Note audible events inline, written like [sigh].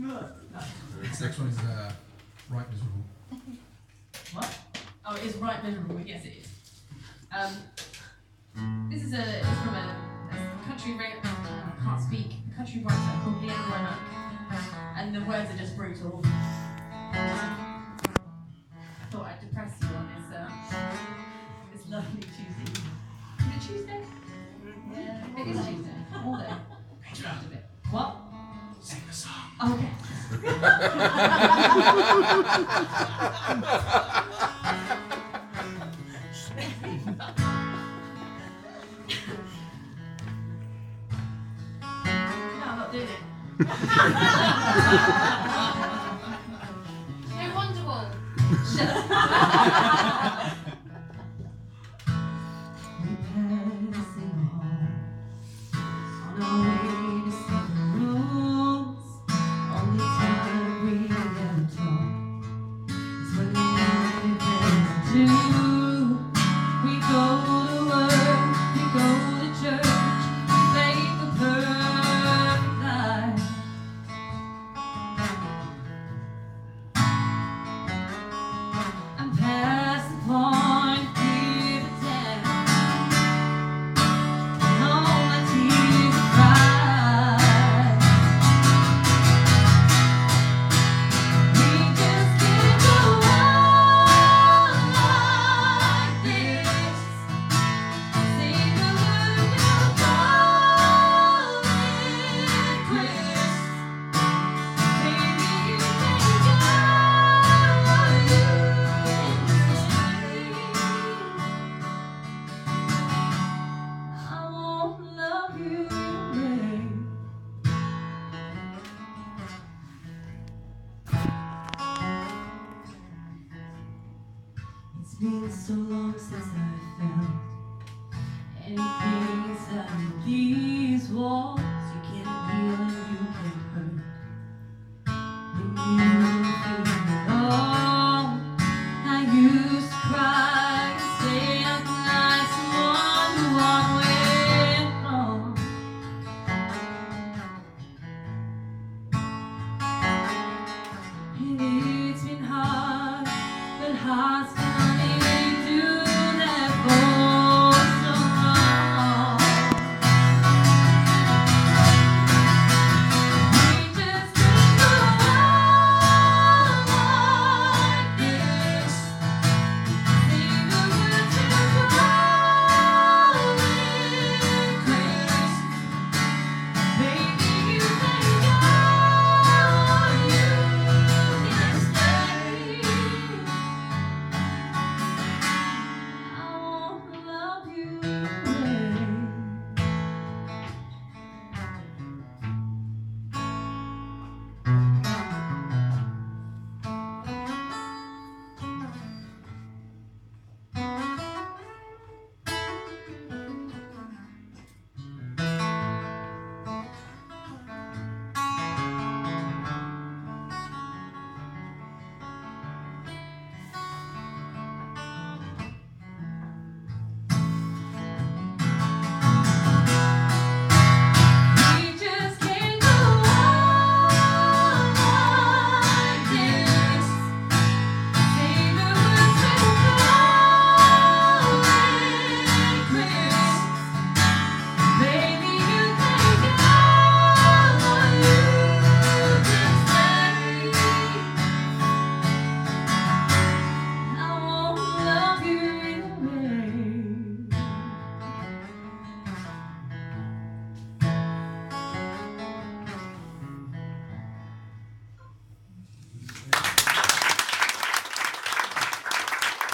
This next one is uh, right miserable. [laughs] What? Oh, it is right miserable. Yes, it is. Um, this is a it's from a, a country ra- I can't speak country writer called Lee Ann Womack, and the words are just brutal. I thought I'd depress you on this uh, this lovely Tuesday. Is it Tuesday? Yeah, it is Tuesday. All day. [laughs] Just a bit. What? Song. Okay. [laughs] No, I'm not doing it. [laughs] No Wonderwall. Shut up. [laughs] We been so long since I felt anything inside these walls. You can't feel and you can't hurt. When you feel alone, I used to cry, stay up nights, wonder what went wrong. It's been hard, but hard's been